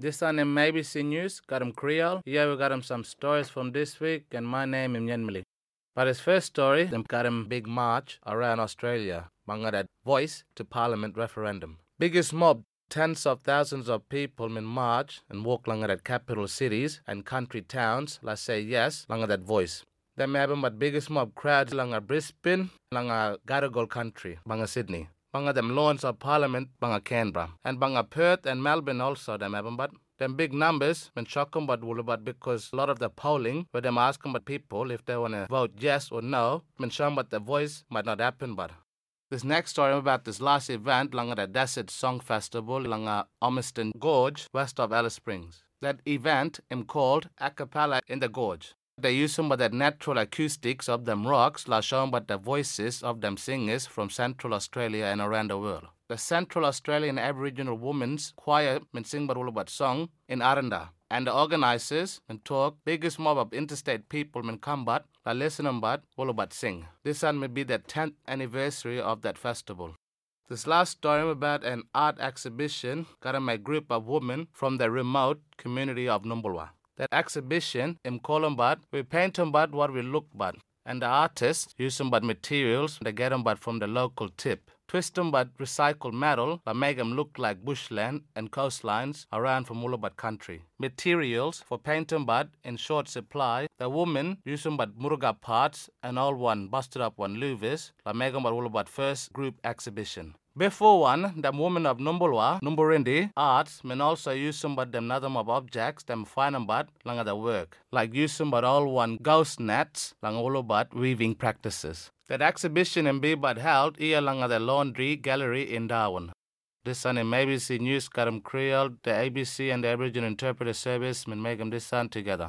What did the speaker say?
This one in ABC News, got him Kriol. Here we got him some stories from this week, and my name is Nyenmili. But his first story, them got him big march around Australia, banga that voice to parliament referendum. Biggest mob, tens of thousands of people in march and walk along at capital cities and country towns, let's say yes, along that voice. Them have but biggest mob crowds along Brisbane, along Gadigal country, banga Sydney. Banga them lawns of parliament, banga Canberra. And banga Perth and Melbourne also, them have but them big numbers when shocking but but because a lot of the polling where them asking but people if they wanna vote yes or no, when showing but the voice might not happen but this next story about this last event along the Desert Song Festival along Ormiston Gorge, west of Alice Springs. That event is called A Cappella in the Gorge. They use some of the natural acoustics of them rocks, like shown by the voices of them singers from Central Australia and around the world. The Central Australian Aboriginal Women's Choir men sing about song in Aranda. And the organizers and talk biggest mob of interstate people men come but la listen about all about sing. This one may be the 10th anniversary of that festival. This last story about an art exhibition got a group of women from the remote community of Numbulwar. That exhibition in Columbat, we paint about what we look but, and the artists use some but materials they get them but from the local tip. Twist them but recycled metal but make them look like bushland and coastlines around from Mulabat country. Materials for painting but in short supply. The women use them but muruga parts and all one busted up one luvis like make them but Mulabat first group exhibition. Before one, the women of Numbulwar, Numburindi, arts, men also use some but them another of objects, them find them but lang the work. Like use some but all one ghost nets, lang all but weaving practices. That exhibition in be but held here lang the laundry gallery in Darwin. This son in ABC News, Karam Kriol, the ABC and the Aboriginal Interpreter Service, men make them this son together.